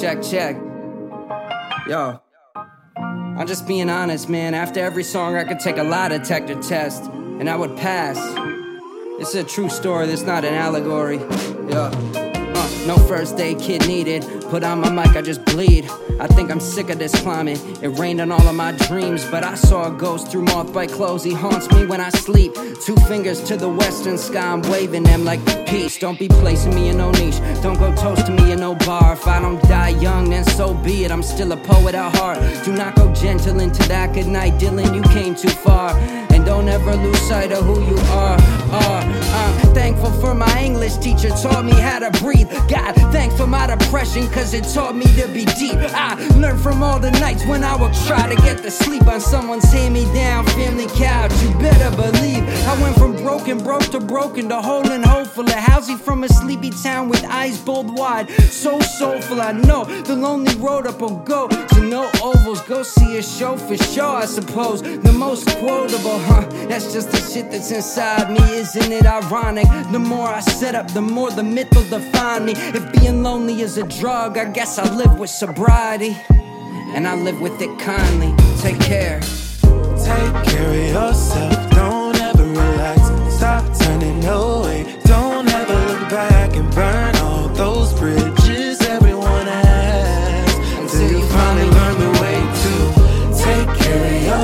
check, check. Yo. I'm just being honest, man. After every song, I could take a lie detector test, and I would pass. Is a true story, this not an allegory. Yeah. Uh, No first aid kit needed. Put on my mic, I just bleed. I think I'm sick of this climate. It rained on all of my dreams, but I saw a ghost through mothbite clothes. He haunts me when I sleep. Two fingers to the western sky, I'm waving them like peace. Don't be placing me in no niche. Don't go in no bar. If I don't die young, then so be it. I'm still a poet at heart. Do not go gentle into that good night, Dylan. You came too far. And don't ever lose sight of who you are. are. Uh, thankful for my English teacher, taught me how to breathe. God, thanks for my depression, cause it taught me to be deep. I learned from all the nights when I would try to get to sleep on someone's hand me down family couch. You better believe Went from broken, broke to broken to whole and hopeful. A housing from a sleepy town with eyes bold wide. So soulful, I know the lonely road up will go to no ovals. Go see a show for sure, I suppose. The most quotable, huh? That's just the shit that's inside me, isn't it ironic? The more I set up, the more the myth will define me. If being lonely is a drug, I guess I live with sobriety. And I live with it kindly. Take care.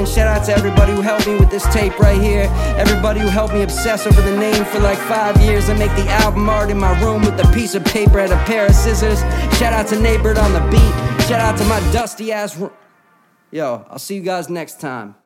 friends. Shout out to everybody who helped me with this tape right here. Everybody who helped me obsess over the name for like five years and make the album art in my room with a piece of paper and a pair of scissors. Shout out to Neighbor on the beat. Shout out to my dusty ass room. Yo, I'll see you guys next time.